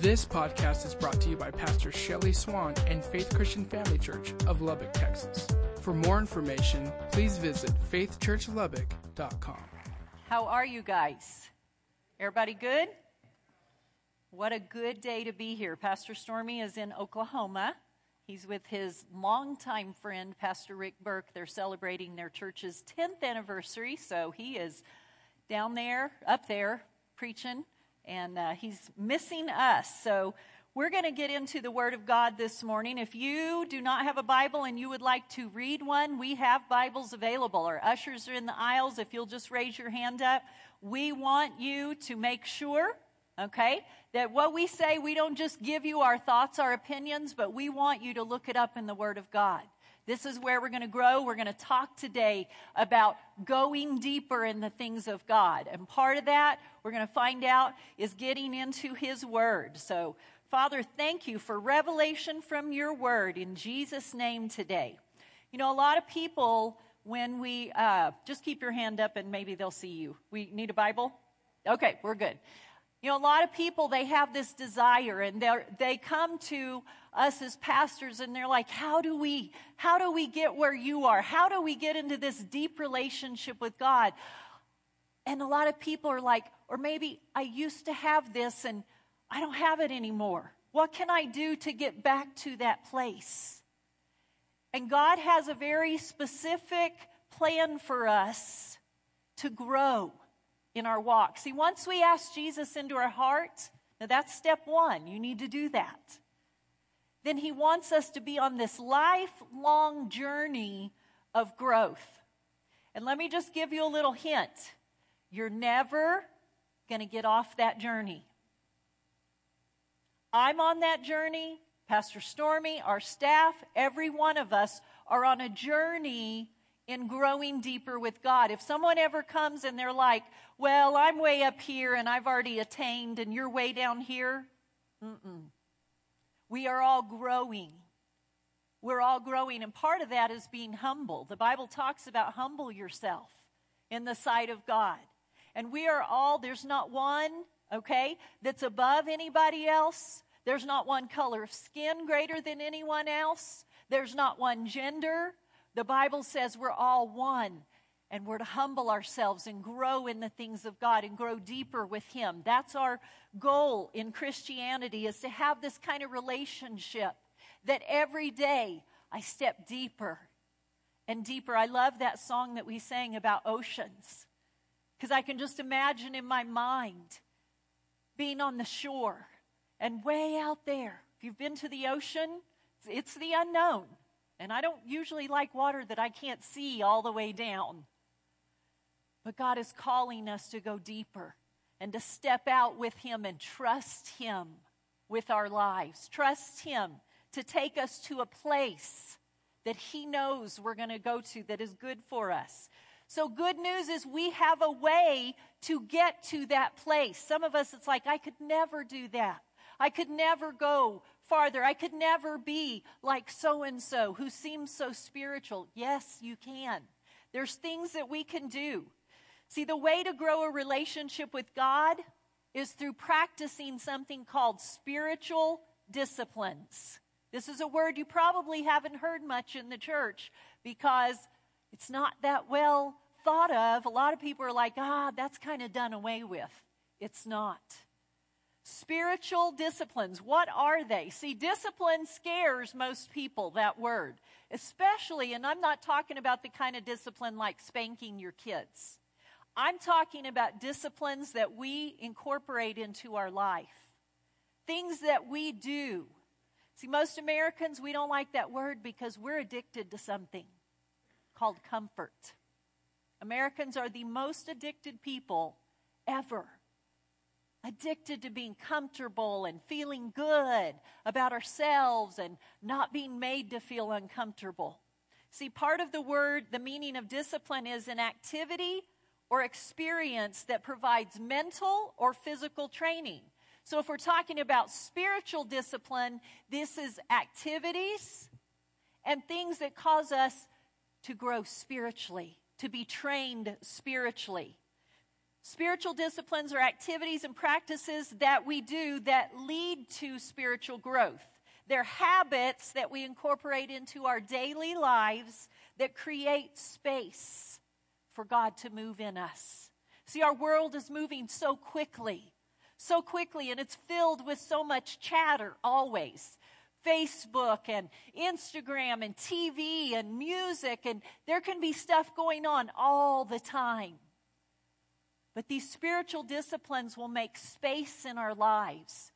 This podcast is brought to you by Pastor Shelly Swann and Faith Christian Family Church of Lubbock, Texas. For more information, please visit faithchurchlubbock.com. How are you guys? Everybody good? What a good day to be here. Pastor Stormy is in Oklahoma. He's with his longtime friend, Pastor Rick Burke. They're celebrating their church's 10th anniversary, so he is down there, up there, preaching, and uh, he's missing us. So we're going to get into the Word of God this morning. If you do not have a Bible and you would like to read one, we have Bibles available. Our ushers are in the aisles. If you'll just raise your hand up, we want you to make sure okay? That what we say, we don't just give you our thoughts, our opinions, but we want you to look it up in the Word of God. This is where we're going to grow. We're going to talk today about going deeper in the things of God. And part of that, we're going to find out, is getting into His Word. So, Father, thank you for revelation from your Word in Jesus' name today. You know, a lot of people, when we, uh, just keep your hand up and maybe they'll see you. We need a Bible? Okay, we're good. You know, a lot of people, they have this desire and they they come to us as pastors and they're like, how do we, how do we get where you are? How do we get into this deep relationship with God? And a lot of people are like, or maybe I used to have this and I don't have it anymore. What can I do to get back to that place? And God has a very specific plan for us to grow in our walk. See, once we ask Jesus into our heart, now that's step one. You need to do that. Then he wants us to be on this lifelong journey of growth. And let me just give you a little hint you're never going to get off that journey. I'm on that journey. Pastor Stormy, our staff, every one of us are on a journey in growing deeper with God. If someone ever comes and they're like, well, I'm way up here and I've already attained and you're way down here, mm-mm. we are all growing. We're all growing, and part of that is being humble. The Bible talks about humble yourself in the sight of God. And we are all, there's not one, okay, that's above anybody else. There's not one color of skin greater than anyone else. There's not one gender. The Bible says we're all one and we're to humble ourselves and grow in the things of God and grow deeper with Him. That's our goal in Christianity is to have this kind of relationship that every day I step deeper and deeper. I love that song that we sang about oceans because I can just imagine in my mind being on the shore and way out there. If you've been to the ocean, it's the unknown. And I don't usually like water that I can't see all the way down. But God is calling us to go deeper and to step out with Him and trust Him with our lives. Trust Him to take us to a place that He knows we're going to go to that is good for us. So, good news is we have a way to get to that place. Some of us, it's like, I could never do that. I could never go farther. I could never be like so and so who seems so spiritual. Yes, you can. There's things that we can do. See, the way to grow a relationship with God is through practicing something called spiritual disciplines. This is a word you probably haven't heard much in the church because it's not that well thought of. A lot of people are like, ah, that's kind of done away with. It's not. Spiritual disciplines, what are they? See, discipline scares most people, that word. Especially, and I'm not talking about the kind of discipline like spanking your kids. I'm talking about disciplines that we incorporate into our life. Things that we do. See, most Americans, we don't like that word because we're addicted to something called comfort. Americans are the most addicted people ever addicted to being comfortable and feeling good about ourselves and not being made to feel uncomfortable. See, part of the word, the meaning of discipline is an activity or experience that provides mental or physical training. So, if we're talking about spiritual discipline, this is activities and things that cause us to grow spiritually, to be trained spiritually. Spiritual disciplines are activities and practices that we do that lead to spiritual growth. They're habits that we incorporate into our daily lives that create space for God to move in us. See, our world is moving so quickly, so quickly, and it's filled with so much chatter always. Facebook and Instagram and TV and music, and there can be stuff going on all the time. But these spiritual disciplines will make space in our lives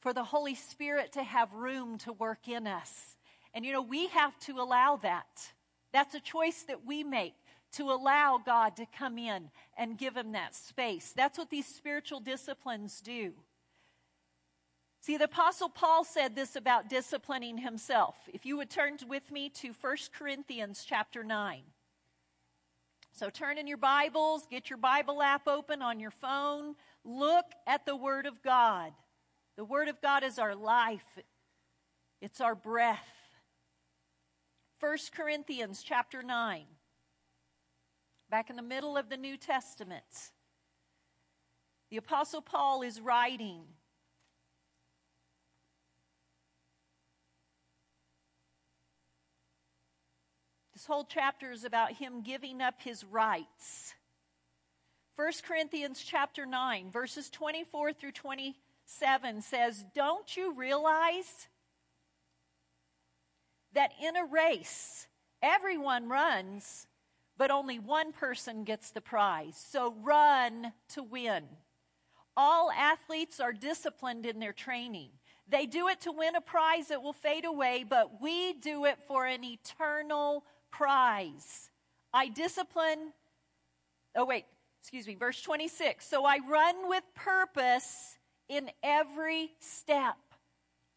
for the Holy Spirit to have room to work in us. And you know, we have to allow that. That's a choice that we make to allow God to come in and give him that space. That's what these spiritual disciplines do. See, the Apostle Paul said this about disciplining himself. If you would turn with me to 1 Corinthians chapter 9. So turn in your Bibles, get your Bible app open on your phone, look at the Word of God. The Word of God is our life, it's our breath. 1 Corinthians chapter 9, back in the middle of the New Testament. The Apostle Paul is writing. This whole chapter is about him giving up his rights. 1 Corinthians chapter 9, verses 24 through 27 says, Don't you realize that in a race, everyone runs, but only one person gets the prize? So run to win. All athletes are disciplined in their training. They do it to win a prize that will fade away, but we do it for an eternal prize. I discipline, oh, wait, excuse me, verse 26. So I run with purpose in every step.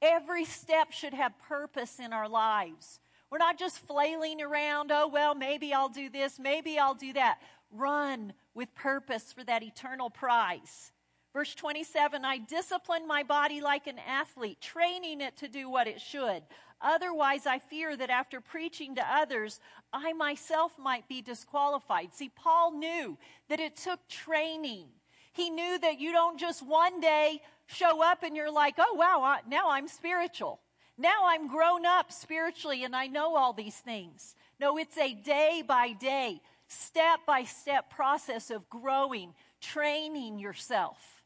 Every step should have purpose in our lives. We're not just flailing around, oh, well, maybe I'll do this, maybe I'll do that. Run with purpose for that eternal prize. Verse 27 I discipline my body like an athlete, training it to do what it should. Otherwise, I fear that after preaching to others, I myself might be disqualified. See, Paul knew that it took training he knew that you don't just one day show up and you're like, oh, wow, now I'm spiritual. Now I'm grown up spiritually and I know all these things. No, it's a day by day, step by step process of growing, training yourself.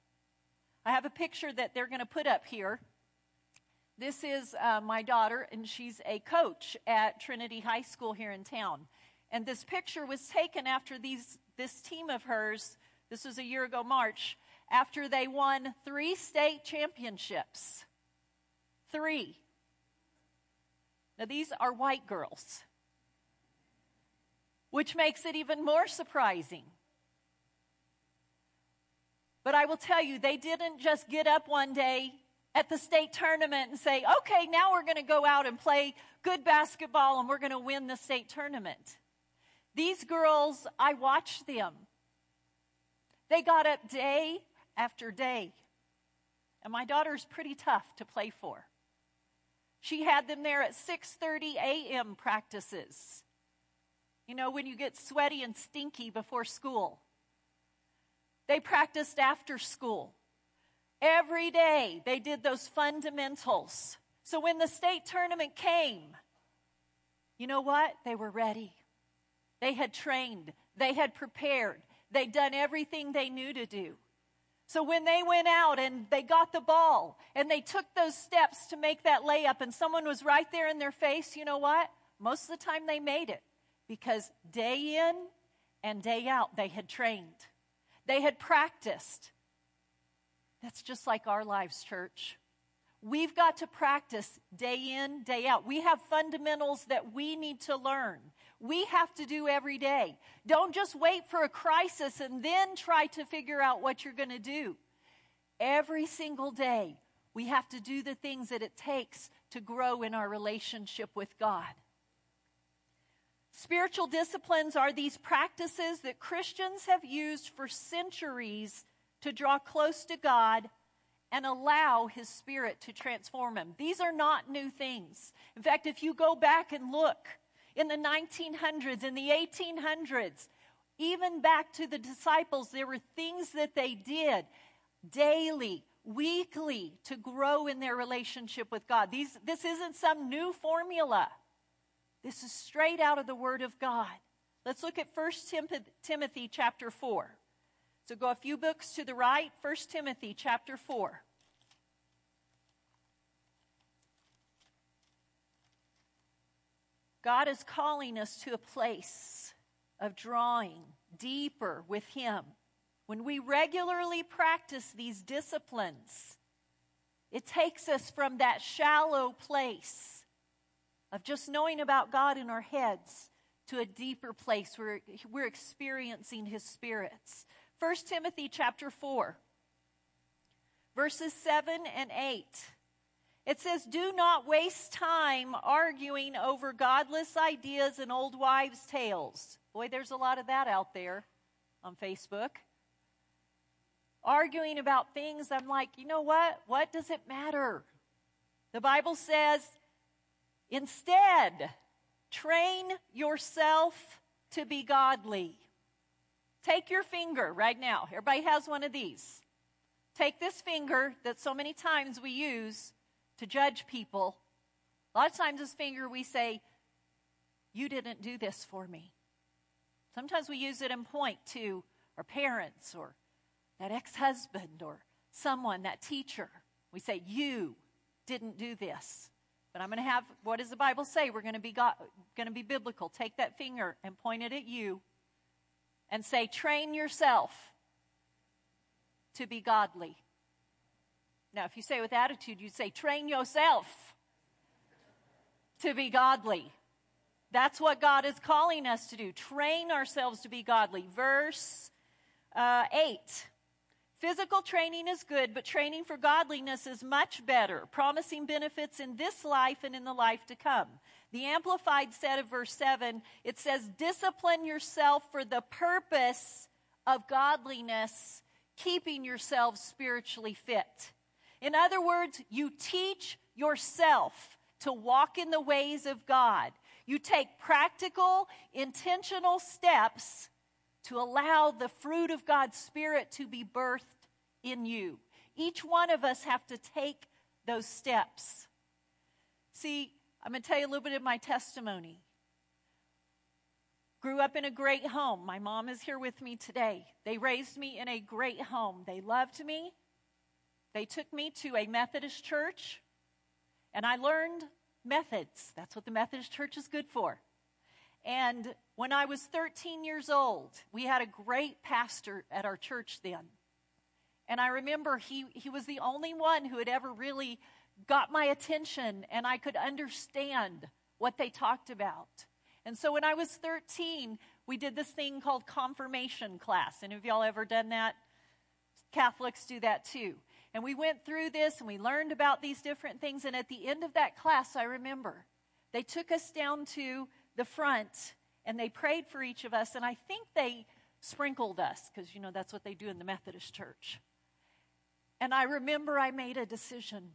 I have a picture that they're going to put up here. This is uh, my daughter, and she's a coach at Trinity High School here in town. And this picture was taken after these, this team of hers this was a year ago, March, after they won three state championships. Three. Now, these are white girls, which makes it even more surprising. But I will tell you, they didn't just get up one day at the state tournament and say, okay, now we're going to go out and play good basketball and we're going to win the state tournament. These girls, I watched them they got up day after day. And my daughter's pretty tough to play for. She had them there at 6:30 a.m. practices. You know, when you get sweaty and stinky before school. They practiced after school. Every day they did those fundamentals. So when the state tournament came, you know what? They were ready. They had trained, they had prepared, They'd done everything they knew to do. So when they went out and they got the ball and they took those steps to make that layup and someone was right there in their face, you know what? Most of the time they made it because day in and day out they had trained. They had practiced. That's just like our lives, church. We've got to practice day in, day out. We have fundamentals that we need to learn we have to do every day. Don't just wait for a crisis and then try to figure out what you're going to do. Every single day, we have to do the things that it takes to grow in our relationship with God. Spiritual disciplines are these practices that Christians have used for centuries to draw close to God and allow His Spirit to transform them. These are not new things. In fact, if you go back and look, in the 1900s, in the 1800s, even back to the disciples, there were things that they did daily, weekly to grow in their relationship with God. These, this isn't some new formula. This is straight out of the Word of God. Let's look at 1 Timothy chapter 4. So go a few books to the right, 1 Timothy chapter 4. God is calling us to a place of drawing deeper with Him. When we regularly practice these disciplines, it takes us from that shallow place of just knowing about God in our heads to a deeper place where we're experiencing His spirits. 1 Timothy chapter 4, verses 7 and 8. It says, Do not waste time arguing over godless ideas and old wives' tales. Boy, there's a lot of that out there on Facebook. Arguing about things, I'm like, you know what? What does it matter? The Bible says, instead, train yourself to be godly. Take your finger right now. Everybody has one of these. Take this finger that so many times we use to judge people. A lot of times, this finger we say, You didn't do this for me. Sometimes we use it and point to our parents or that ex husband or someone, that teacher. We say, You didn't do this. But I'm going to have, what does the Bible say? We're going to be, God, going to be biblical. Take that finger and point it at you and say, Train yourself to be godly. Now, if you say with attitude, you say, train yourself to be godly. That's what God is calling us to do. Train ourselves to be godly. Verse uh, 8. Physical training is good, but training for godliness is much better, promising benefits in this life and in the life to come. The Amplified said of verse 7, it says, Discipline yourself for the purpose of godliness, keeping yourselves spiritually fit. In other words, you teach yourself to walk in the ways of God. You take practical, intentional steps to allow the fruit of God's Spirit to be birthed in you. Each one of us have to take those steps. See, I'm going to tell you a little bit of my testimony. Grew up in a great home. My mom is here with me today. They raised me in a great home. They loved me. They took me to a Methodist church, and I learned methods. That's what the Methodist church is good for. And when I was 13 years old, we had a great pastor at our church then. And I remember he, he was the only one who had ever really got my attention and I could understand what they talked about. And so when I was 13, we did this thing called confirmation class. Any of y'all ever done that? Catholics do that too. And we went through this and we learned about these different things. And at the end of that class, I remember they took us down to the front and they prayed for each of us. And I think they sprinkled us because, you know, that's what they do in the Methodist church. And I remember I made a decision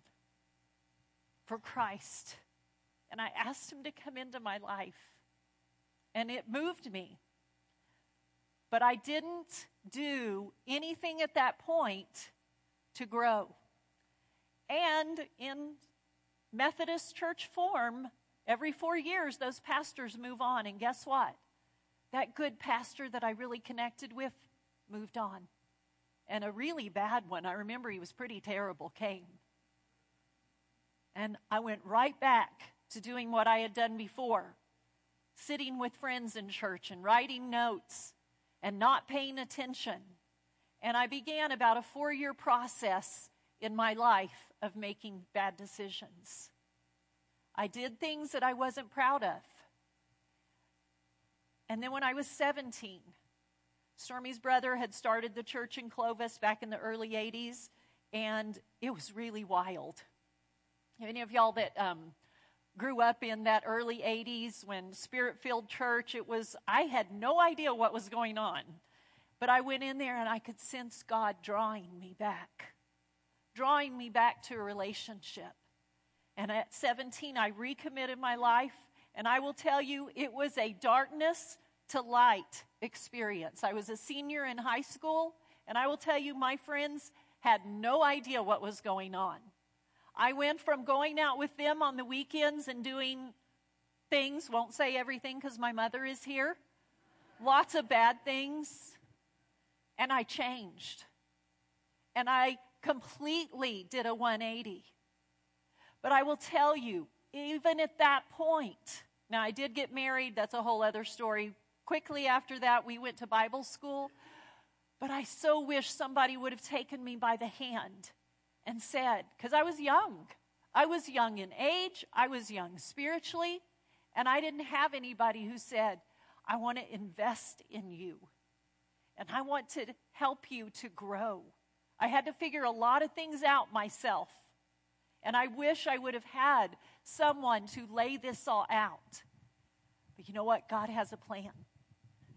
for Christ. And I asked him to come into my life. And it moved me. But I didn't do anything at that point to grow. And in Methodist church form, every four years, those pastors move on. And guess what? That good pastor that I really connected with moved on. And a really bad one, I remember he was pretty terrible, came. And I went right back to doing what I had done before sitting with friends in church and writing notes and not paying attention and I began about a four year process in my life of making bad decisions. I did things that I wasn't proud of. And then when I was 17, Stormy's brother had started the church in Clovis back in the early 80s, and it was really wild. Any of y'all that um, grew up in that early 80s when Spirit filled church, it was, I had no idea what was going on. But I went in there and I could sense God drawing me back, drawing me back to a relationship. And at 17, I recommitted my life. And I will tell you, it was a darkness to light experience. I was a senior in high school, and I will tell you, my friends had no idea what was going on. I went from going out with them on the weekends and doing things, won't say everything because my mother is here, lots of bad things, and I changed. And I completely did a 180. But I will tell you, even at that point, now I did get married, that's a whole other story. Quickly after that, we went to Bible school. But I so wish somebody would have taken me by the hand and said, because I was young. I was young in age, I was young spiritually, and I didn't have anybody who said, I want to invest in you and I want to help you to grow. I had to figure a lot of things out myself. And I wish I would have had someone to lay this all out. But you know what? God has a plan.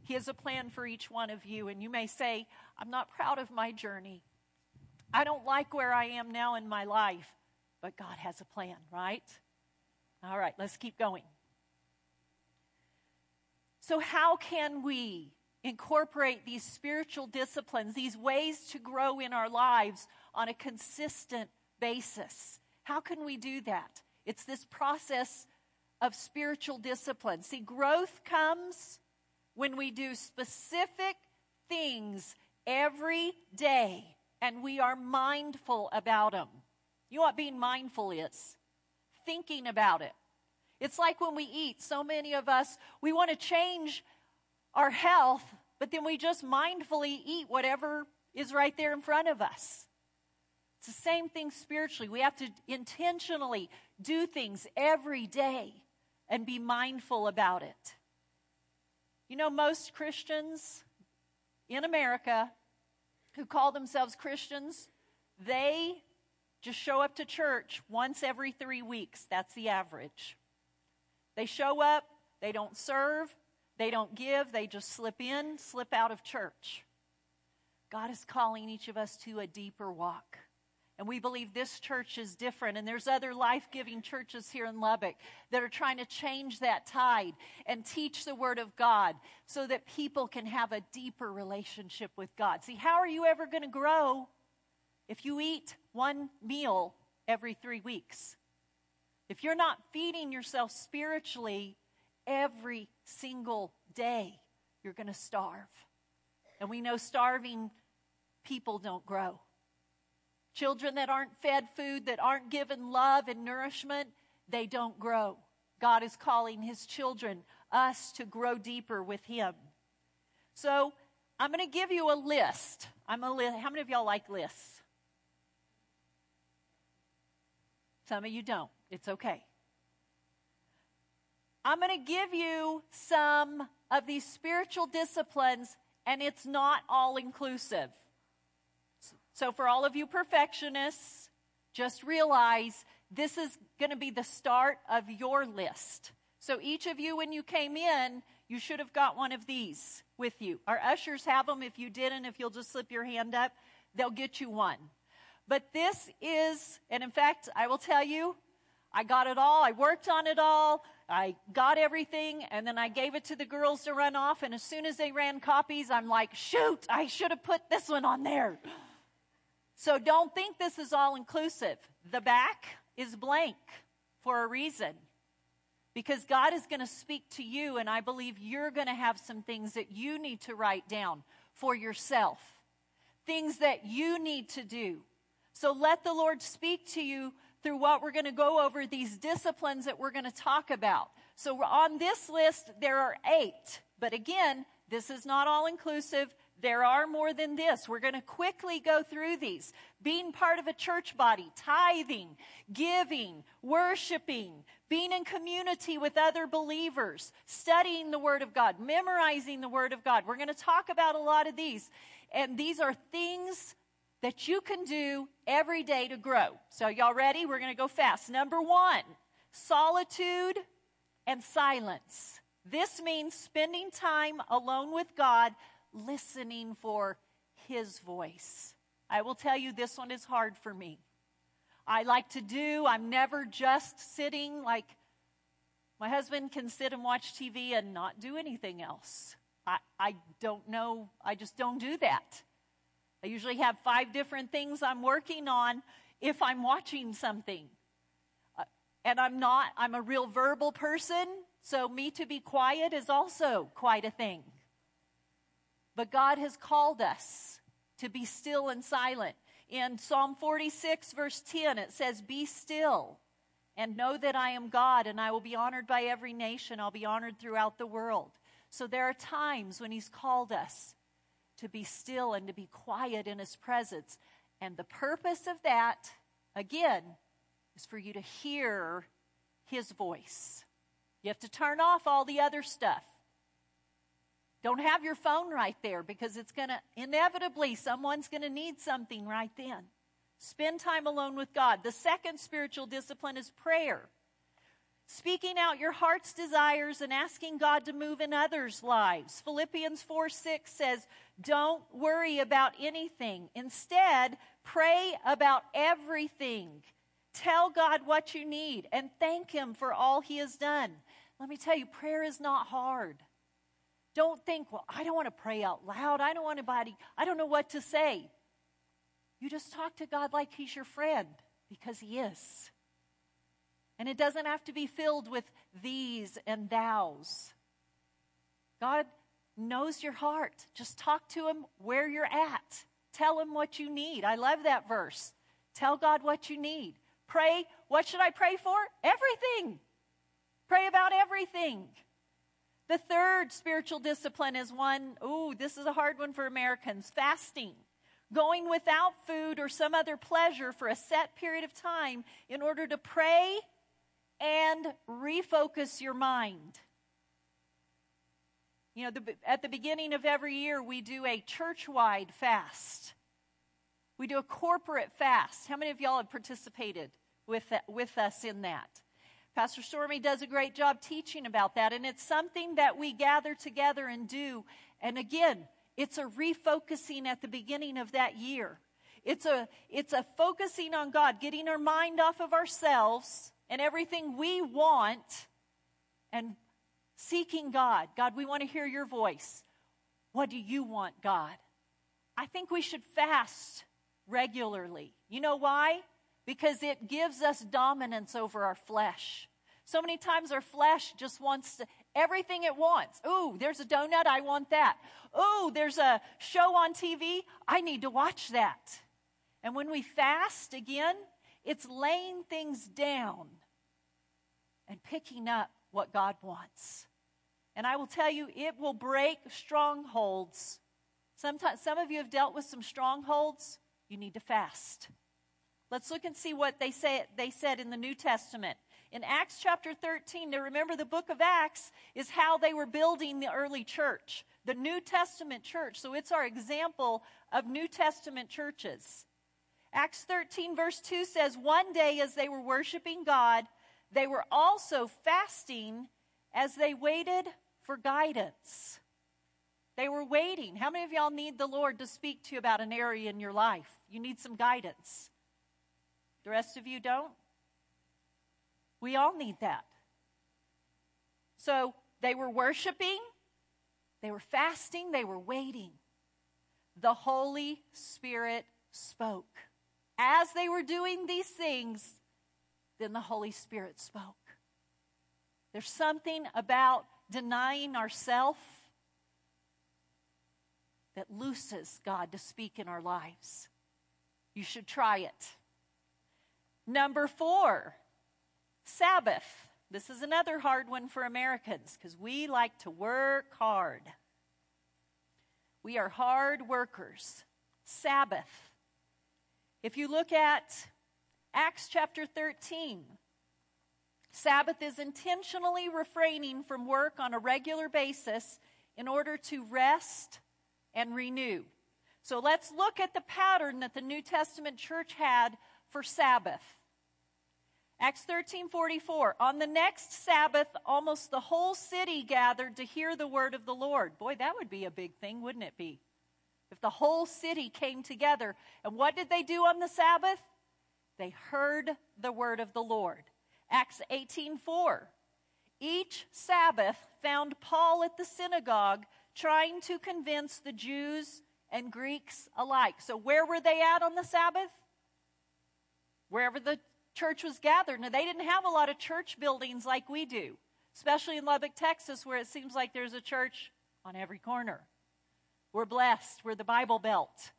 He has a plan for each one of you. And you may say, I'm not proud of my journey. I don't like where I am now in my life. But God has a plan, right? All right, let's keep going. So, how can we incorporate these spiritual disciplines, these ways to grow in our lives on a consistent basis? How can we do that? It's this process of spiritual discipline. See, growth comes when we do specific things every day and we are mindful about them. You know what being mindful is? Thinking about it. It's like when we eat. So many of us, we want to change our health, but then we just mindfully eat whatever is right there in front of us. It's the same thing spiritually. We have to intentionally do things every day and be mindful about it. You know, most Christians in America who call themselves Christians, they just show up to church once every three weeks. That's the average. They show up, they don't serve, they don't give, they just slip in, slip out of church. God is calling each of us to a deeper walk. And we believe this church is different. And there's other life giving churches here in Lubbock that are trying to change that tide and teach the Word of God so that people can have a deeper relationship with God. See, how are you ever going to grow if you eat one meal every three weeks? If you're not feeding yourself spiritually every single day, you're going to starve. And we know starving people don't grow. Children that aren't fed food, that aren't given love and nourishment, they don't grow. God is calling His children, us, to grow deeper with Him. So I'm going to give you a list. I'm a li- How many of y'all like lists? Some of you don't. It's okay. I'm going to give you some of these spiritual disciplines, and it's not all inclusive. So, for all of you perfectionists, just realize this is going to be the start of your list. So, each of you, when you came in, you should have got one of these with you. Our ushers have them. If you didn't, if you'll just slip your hand up, they'll get you one. But this is, and in fact, I will tell you, I got it all. I worked on it all. I got everything, and then I gave it to the girls to run off. And as soon as they ran copies, I'm like, shoot, I should have put this one on there. So don't think this is all inclusive. The back is blank for a reason. Because God is going to speak to you, and I believe you're going to have some things that you need to write down for yourself, things that you need to do. So let the Lord speak to you through what we're going to go over, these disciplines that we're going to talk about. So on this list, there are eight. But again, this is not all inclusive. There are more than this. We're going to quickly go through these. Being part of a church body, tithing, giving, worshiping, being in community with other believers, studying the Word of God, memorizing the Word of God. We're going to talk about a lot of these. And these are things that you can do every day to grow. So, y'all ready? We're going to go fast. Number one, solitude and silence. This means spending time alone with God listening for His voice. I will tell you, this one is hard for me. I like to do, I'm never just sitting like my husband can sit and watch TV and not do anything else. I, I don't know. I just don't do that. I usually have five different things I'm working on if I'm watching something. Uh, and I'm not, I'm a real verbal person, so me to be quiet is also quite a thing. But God has called us to be still and silent. In Psalm 46, verse 10, it says, Be still and know that I am God and I will be honored by every nation. I'll be honored throughout the world. So there are times when He's called us to be still and to be quiet in His presence. And the purpose of that, again, is for you to hear His voice. You have to turn off all the other stuff. Don't have your phone right there because it's going to, inevitably, someone's going to need something right then. Spend time alone with God. The second spiritual discipline is prayer. Speaking out your heart's desires and asking God to move in others' lives. Philippians 4 6 says, Don't worry about anything. Instead, pray about everything. Tell God what you need and thank Him for all He has done. Let me tell you, prayer is not hard. Don't think, well, I don't want to pray out loud. I don't want anybody, I don't know what to say. You just talk to God like He's your friend because He is. And it doesn't have to be filled with these and thous. God knows your heart. Just talk to Him where you're at. Tell Him what you need. I love that verse. Tell God what you need. Pray. What should I pray for? Everything. Pray about everything. The third spiritual discipline is one, ooh, this is a hard one for Americans fasting. Going without food or some other pleasure for a set period of time in order to pray and refocus your mind. You know, the, at the beginning of every year, we do a church wide fast. We do a corporate fast. How many of y'all have participated with, with us in that? Pastor Stormy does a great job teaching about that, and it's something that we gather together and do. And again, it's a refocusing at the beginning of that year. It's a, it's a focusing on God, getting our mind off of ourselves and everything we want and seeking God. God, we want to hear your voice. What do you want, God? I think we should fast regularly. You know why? Because it gives us dominance over our flesh. So many times our flesh just wants to, everything it wants. Ooh, there's a donut, I want that. Ooh, there's a show on TV, I need to watch that. And when we fast again, it's laying things down and picking up what God wants. And I will tell you, it will break strongholds. Sometimes, some of you have dealt with some strongholds. You need to fast. Let's look and see what they say they said in the New Testament. In Acts chapter 13, now remember the book of Acts is how they were building the early church, the New Testament church. So it's our example of New Testament churches. Acts 13, verse 2 says, One day as they were worshiping God, they were also fasting as they waited for guidance. They were waiting. How many of y'all need the Lord to speak to you about an area in your life? You need some guidance. The rest of you don't? We all need that. So they were worshiping, they were fasting, they were waiting. The Holy Spirit spoke. As they were doing these things, then the Holy Spirit spoke. There's something about denying ourself that looses God to speak in our lives. You should try it. Number four, Sabbath. This is another hard one for Americans because we like to work hard. We are hard workers. Sabbath. If you look at Acts chapter 13, Sabbath is intentionally refraining from work on a regular basis in order to rest and renew. So let's look at the pattern that the New Testament church had for Sabbath. Acts 13:44 On the next Sabbath almost the whole city gathered to hear the word of the Lord. Boy, that would be a big thing, wouldn't it be? If the whole city came together. And what did they do on the Sabbath? They heard the word of the Lord. Acts 18:4 Each Sabbath found Paul at the synagogue trying to convince the Jews and Greeks alike. So, where were they at on the Sabbath? Wherever the church was gathered. Now, they didn't have a lot of church buildings like we do, especially in Lubbock, Texas, where it seems like there's a church on every corner. We're blessed. We're the Bible Belt.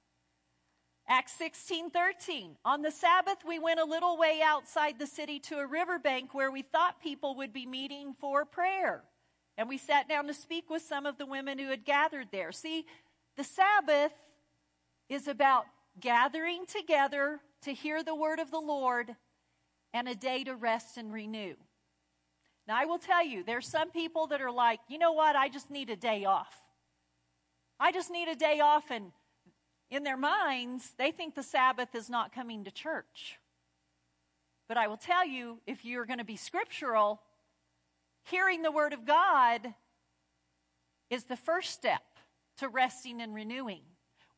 Acts 16 13. On the Sabbath, we went a little way outside the city to a riverbank where we thought people would be meeting for prayer. And we sat down to speak with some of the women who had gathered there. See, the Sabbath is about gathering together to hear the word of the Lord and a day to rest and renew. Now, I will tell you, there's some people that are like, you know what, I just need a day off. I just need a day off, and in their minds, they think the Sabbath is not coming to church. But I will tell you, if you're going to be scriptural, hearing the Word of God is the first step to resting and renewing.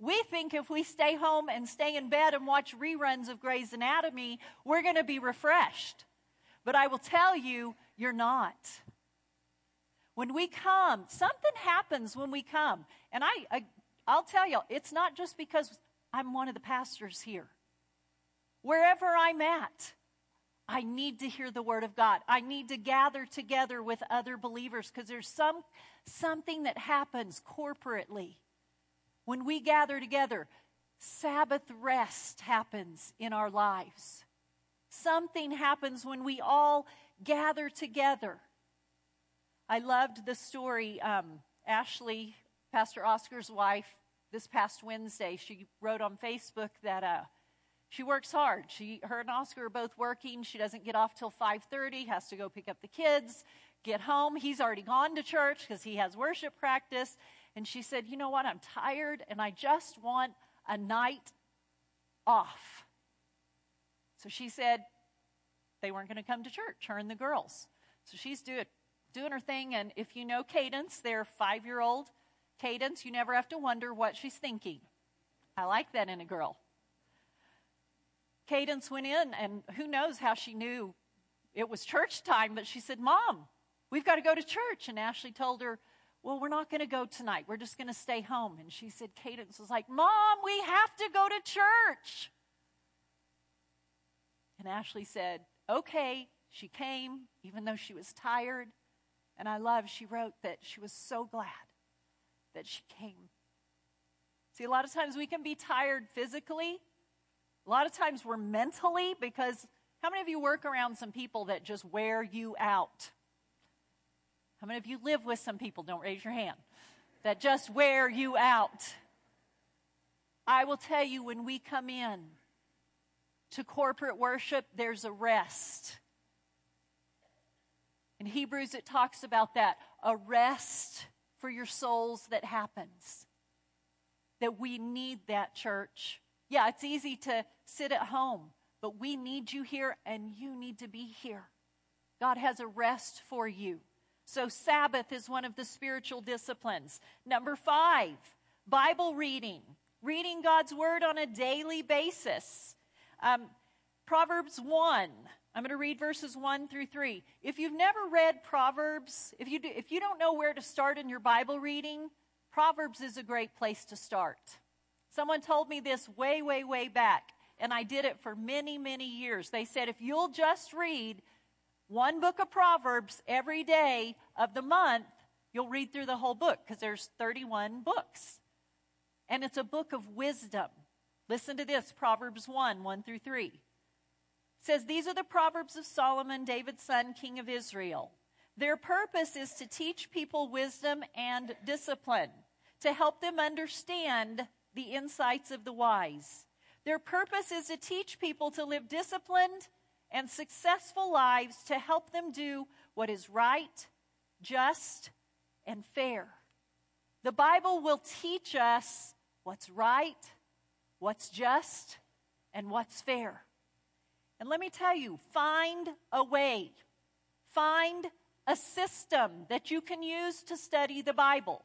We think if we stay home and stay in bed and watch reruns of Grey's Anatomy, we're going to be refreshed. But I will tell you, you're not. When we come, something happens when we come. And I, I I'll tell you, it's not just because I'm one of the pastors here. Wherever I'm at, I need to hear the word of God. I need to gather together with other believers because there's some something that happens corporately when we gather together. Sabbath rest happens in our lives. Something happens when we all gather together. I loved the story. Um, Ashley, Pastor Oscar's wife, this past Wednesday, she wrote on Facebook that uh, she works hard. She, her and Oscar are both working. She doesn't get off till 5:30. Has to go pick up the kids, get home. He's already gone to church because he has worship practice. And she said, "You know what? I'm tired, and I just want a night off." So she said they weren't going to come to church. Her and the girls. So she's doing doing her thing. And if you know Cadence, their five year old Cadence, you never have to wonder what she's thinking. I like that in a girl. Cadence went in, and who knows how she knew it was church time, but she said, Mom, we've got to go to church. And Ashley told her, Well, we're not going to go tonight. We're just going to stay home. And she said, Cadence was like, Mom, we have to go to church. And Ashley said, Okay. She came, even though she was tired. And I love, she wrote that she was so glad that she came. See, a lot of times we can be tired physically. A lot of times we're mentally because how many of you work around some people that just wear you out? How many of you live with some people, don't raise your hand, that just wear you out? I will tell you when we come in to corporate worship, there's a rest. In Hebrews, it talks about that a rest for your souls that happens. That we need that, church. Yeah, it's easy to sit at home, but we need you here and you need to be here. God has a rest for you. So, Sabbath is one of the spiritual disciplines. Number five, Bible reading, reading God's word on a daily basis. Um, Proverbs 1 I'm going to read verses 1 through 3. If you've never read Proverbs, if you, do, if you don't know where to start in your Bible reading, Proverbs is a great place to start. Someone told me this way, way, way back, and I did it for many, many years. They said if you'll just read one book of Proverbs every day of the month, you'll read through the whole book because there's 31 books. And it's a book of wisdom. Listen to this Proverbs 1 1 through 3 says these are the proverbs of Solomon, David's son, king of Israel. Their purpose is to teach people wisdom and discipline, to help them understand the insights of the wise. Their purpose is to teach people to live disciplined and successful lives to help them do what is right, just, and fair. The Bible will teach us what's right, what's just, and what's fair. And let me tell you, find a way, find a system that you can use to study the Bible.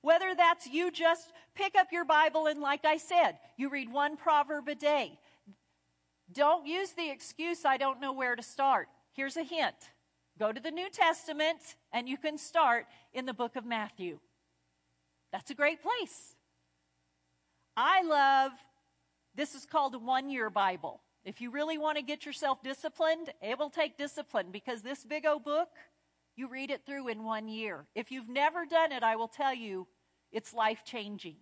Whether that's you just pick up your Bible and, like I said, you read one proverb a day. Don't use the excuse, I don't know where to start. Here's a hint go to the New Testament and you can start in the book of Matthew. That's a great place. I love, this is called a one year Bible. If you really want to get yourself disciplined, it will take discipline because this big old book, you read it through in one year. If you've never done it, I will tell you, it's life changing.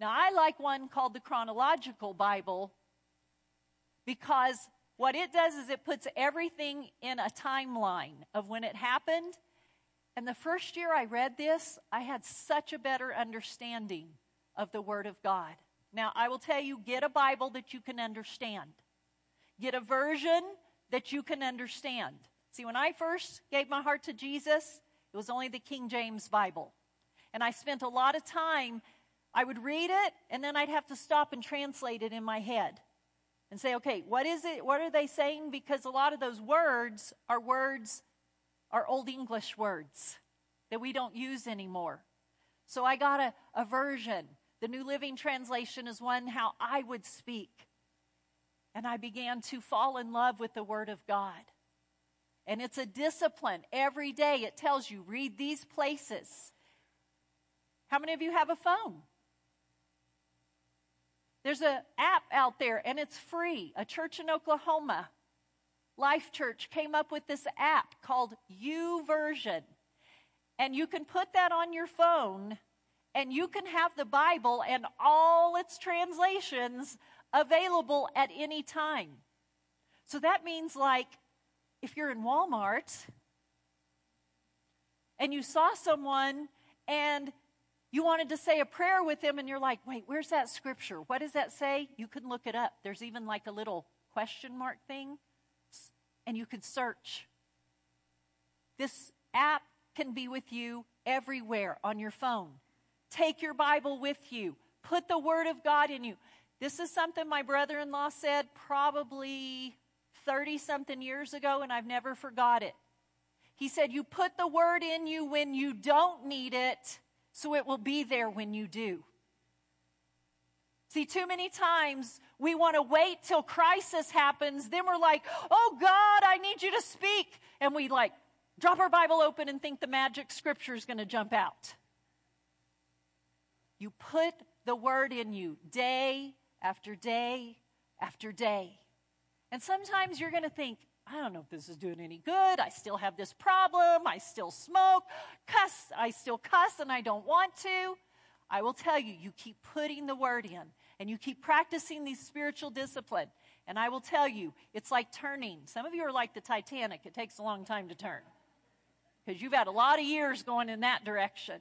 Now, I like one called the Chronological Bible because what it does is it puts everything in a timeline of when it happened. And the first year I read this, I had such a better understanding of the Word of God. Now, I will tell you get a Bible that you can understand, get a version that you can understand. See, when I first gave my heart to Jesus, it was only the King James Bible. And I spent a lot of time, I would read it, and then I'd have to stop and translate it in my head and say, okay, what is it? What are they saying? Because a lot of those words are words, are Old English words that we don't use anymore. So I got a, a version the New Living Translation is one how I would speak. And I began to fall in love with the Word of God. And it's a discipline. Every day it tells you, read these places. How many of you have a phone? There's an app out there and it's free. A church in Oklahoma, Life Church, came up with this app called YouVersion. And you can put that on your phone and you can have the Bible and all its translations available at any time. So that means, like, if you're in Walmart and you saw someone and you wanted to say a prayer with them and you're like, wait, where's that scripture? What does that say? You can look it up. There's even like a little question mark thing, and you could search. This app can be with you everywhere on your phone. Take your Bible with you. Put the Word of God in you. This is something my brother in law said probably 30 something years ago, and I've never forgot it. He said, You put the Word in you when you don't need it, so it will be there when you do. See, too many times we want to wait till crisis happens. Then we're like, oh God, I need you to speak. And we like drop our Bible open and think the magic scripture is going to jump out. You put the word in you day after day after day. And sometimes you're going to think, I don't know if this is doing any good. I still have this problem. I still smoke, cuss. I still cuss and I don't want to. I will tell you, you keep putting the word in and you keep practicing these spiritual discipline. And I will tell you, it's like turning. Some of you are like the Titanic. It takes a long time to turn because you've had a lot of years going in that direction.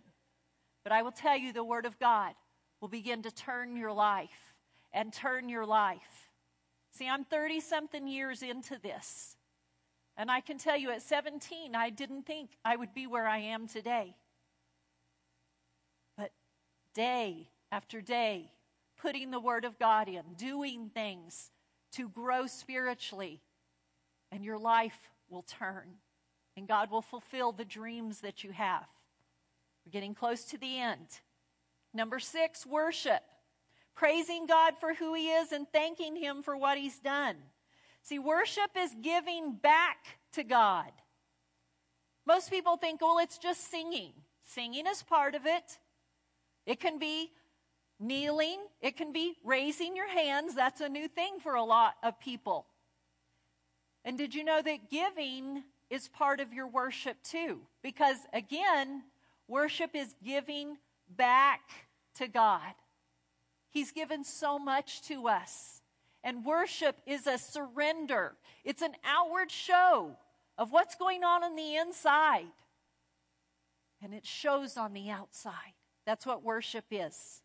But I will tell you, the Word of God will begin to turn your life and turn your life. See, I'm 30 something years into this. And I can tell you at 17, I didn't think I would be where I am today. But day after day, putting the Word of God in, doing things to grow spiritually, and your life will turn. And God will fulfill the dreams that you have. We're getting close to the end. Number six, worship. Praising God for who He is and thanking Him for what He's done. See, worship is giving back to God. Most people think, well, it's just singing. Singing is part of it. It can be kneeling, it can be raising your hands. That's a new thing for a lot of people. And did you know that giving is part of your worship too? Because again, Worship is giving back to God. He's given so much to us. And worship is a surrender, it's an outward show of what's going on on the inside. And it shows on the outside. That's what worship is.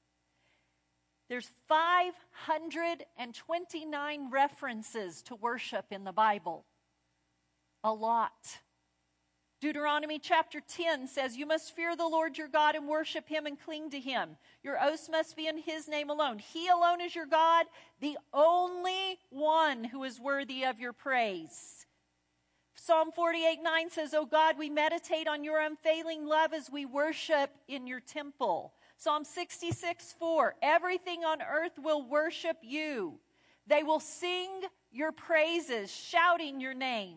There's 529 references to worship in the Bible. A lot. Deuteronomy chapter 10 says, You must fear the Lord your God and worship him and cling to him. Your oaths must be in his name alone. He alone is your God, the only one who is worthy of your praise. Psalm 48 9 says, Oh God, we meditate on your unfailing love as we worship in your temple. Psalm 66 4 Everything on earth will worship you. They will sing your praises, shouting your name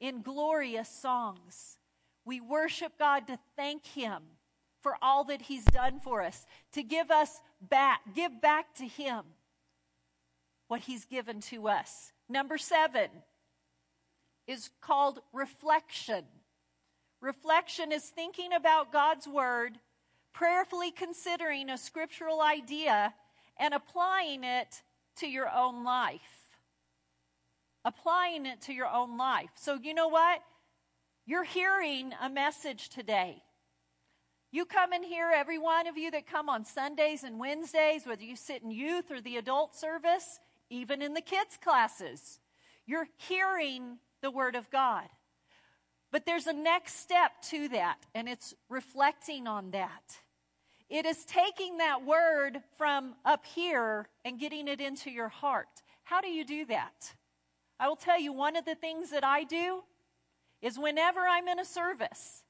in glorious songs. We worship God to thank Him for all that He's done for us, to give us back, give back to Him what He's given to us. Number seven is called reflection. Reflection is thinking about God's Word, prayerfully considering a scriptural idea, and applying it to your own life. Applying it to your own life. So, you know what? You're hearing a message today. You come in here, every one of you that come on Sundays and Wednesdays, whether you sit in youth or the adult service, even in the kids' classes, you're hearing the Word of God. But there's a next step to that, and it's reflecting on that. It is taking that word from up here and getting it into your heart. How do you do that? I will tell you one of the things that I do is whenever I'm in a service,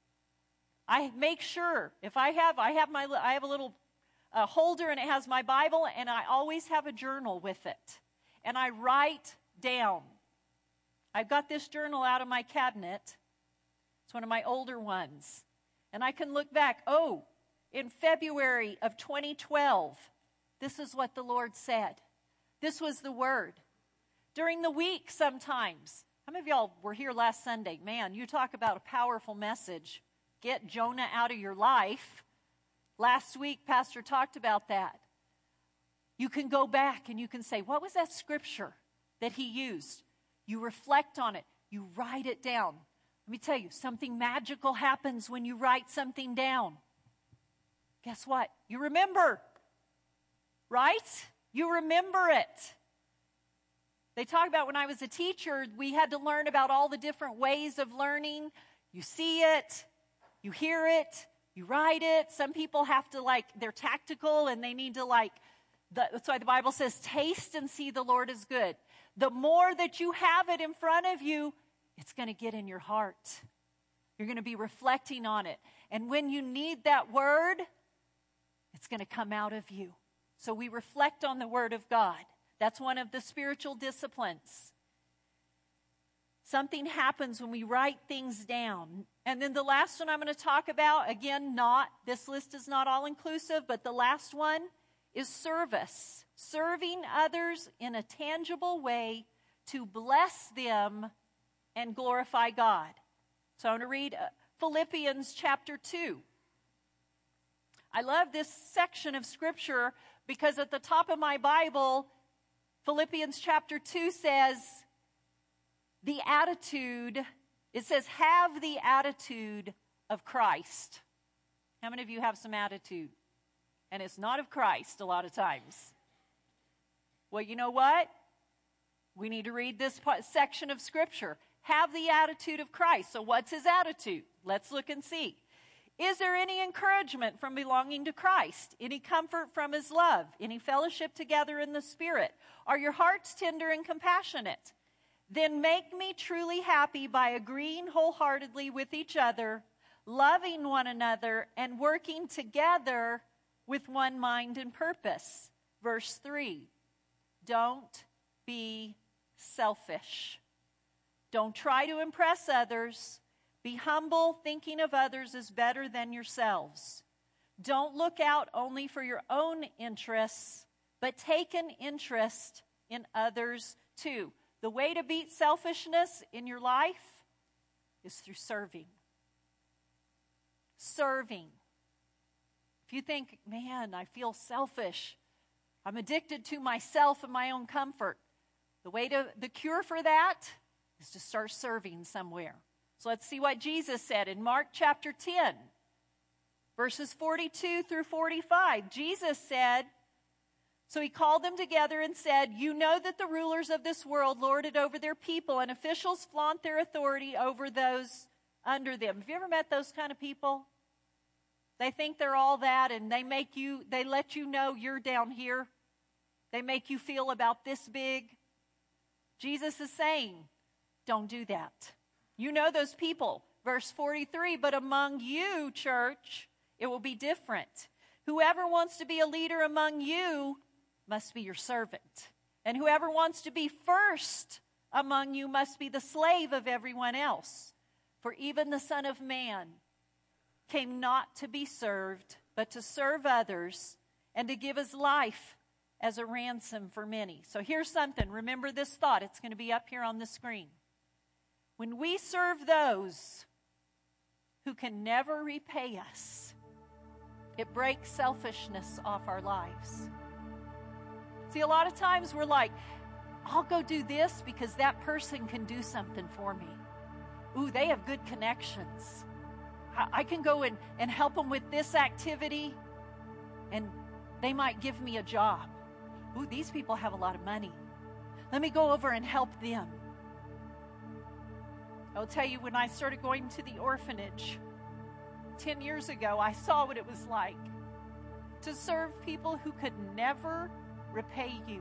I make sure if I have I have my I have a little uh, holder and it has my Bible and I always have a journal with it, and I write down. I've got this journal out of my cabinet. It's one of my older ones, and I can look back. Oh, in February of 2012, this is what the Lord said. This was the word. During the week, sometimes, how many of y'all were here last Sunday? Man, you talk about a powerful message. Get Jonah out of your life. Last week, Pastor talked about that. You can go back and you can say, What was that scripture that he used? You reflect on it, you write it down. Let me tell you, something magical happens when you write something down. Guess what? You remember, right? You remember it. They talk about when I was a teacher, we had to learn about all the different ways of learning. You see it, you hear it, you write it. Some people have to, like, they're tactical and they need to, like, the, that's why the Bible says, taste and see the Lord is good. The more that you have it in front of you, it's going to get in your heart. You're going to be reflecting on it. And when you need that word, it's going to come out of you. So we reflect on the Word of God. That's one of the spiritual disciplines. Something happens when we write things down. And then the last one I'm going to talk about, again, not, this list is not all inclusive, but the last one is service. Serving others in a tangible way to bless them and glorify God. So I want to read uh, Philippians chapter 2. I love this section of scripture because at the top of my Bible, Philippians chapter 2 says, the attitude, it says, have the attitude of Christ. How many of you have some attitude? And it's not of Christ a lot of times. Well, you know what? We need to read this part, section of Scripture. Have the attitude of Christ. So, what's his attitude? Let's look and see. Is there any encouragement from belonging to Christ? Any comfort from his love? Any fellowship together in the Spirit? Are your hearts tender and compassionate? Then make me truly happy by agreeing wholeheartedly with each other, loving one another, and working together with one mind and purpose. Verse 3 Don't be selfish. Don't try to impress others. Be humble, thinking of others is better than yourselves. Don't look out only for your own interests, but take an interest in others too. The way to beat selfishness in your life is through serving. Serving. If you think, man, I feel selfish, I'm addicted to myself and my own comfort, the way to, the cure for that is to start serving somewhere. So let's see what Jesus said in Mark chapter 10, verses 42 through 45. Jesus said, So he called them together and said, You know that the rulers of this world lord it over their people, and officials flaunt their authority over those under them. Have you ever met those kind of people? They think they're all that, and they make you, they let you know you're down here. They make you feel about this big. Jesus is saying, Don't do that. You know those people. Verse 43 But among you, church, it will be different. Whoever wants to be a leader among you must be your servant. And whoever wants to be first among you must be the slave of everyone else. For even the Son of Man came not to be served, but to serve others and to give his life as a ransom for many. So here's something. Remember this thought. It's going to be up here on the screen. When we serve those who can never repay us, it breaks selfishness off our lives. See, a lot of times we're like, I'll go do this because that person can do something for me. Ooh, they have good connections. I, can go and, and help them with this activity, and they might give me a job. Ooh, these people have a lot of money. Let me go over and help them. I'll tell you, when I started going to the orphanage 10 years ago, I saw what it was like to serve people who could never repay you.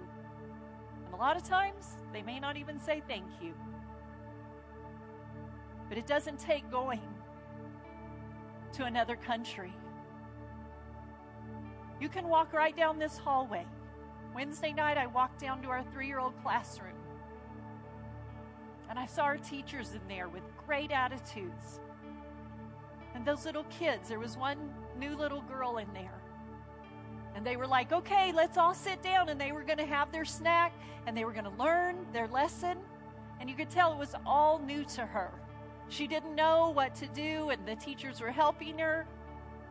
And a lot of times, they may not even say thank you. But it doesn't take going to another country. You can walk right down this hallway. Wednesday night, I walked down to our three year old classroom. And I saw our teachers in there with great attitudes. And those little kids, there was one new little girl in there. And they were like, okay, let's all sit down. And they were going to have their snack and they were going to learn their lesson. And you could tell it was all new to her. She didn't know what to do, and the teachers were helping her.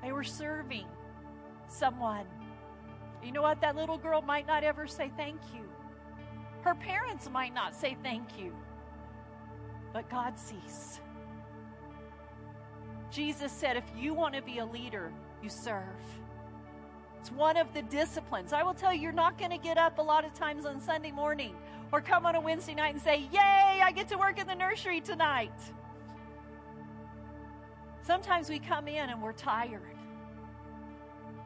They were serving someone. You know what? That little girl might not ever say thank you. Her parents might not say thank you. But God sees. Jesus said, if you want to be a leader, you serve. It's one of the disciplines. I will tell you, you're not going to get up a lot of times on Sunday morning or come on a Wednesday night and say, Yay, I get to work in the nursery tonight. Sometimes we come in and we're tired.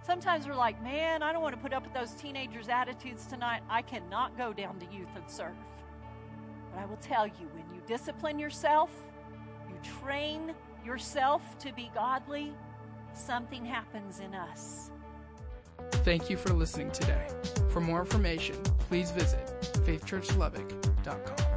Sometimes we're like, man, I don't want to put up with those teenagers' attitudes tonight. I cannot go down to youth and serve. But I will tell you, discipline yourself, you train yourself to be godly, something happens in us. Thank you for listening today. For more information, please visit faithchurchlubbock.com.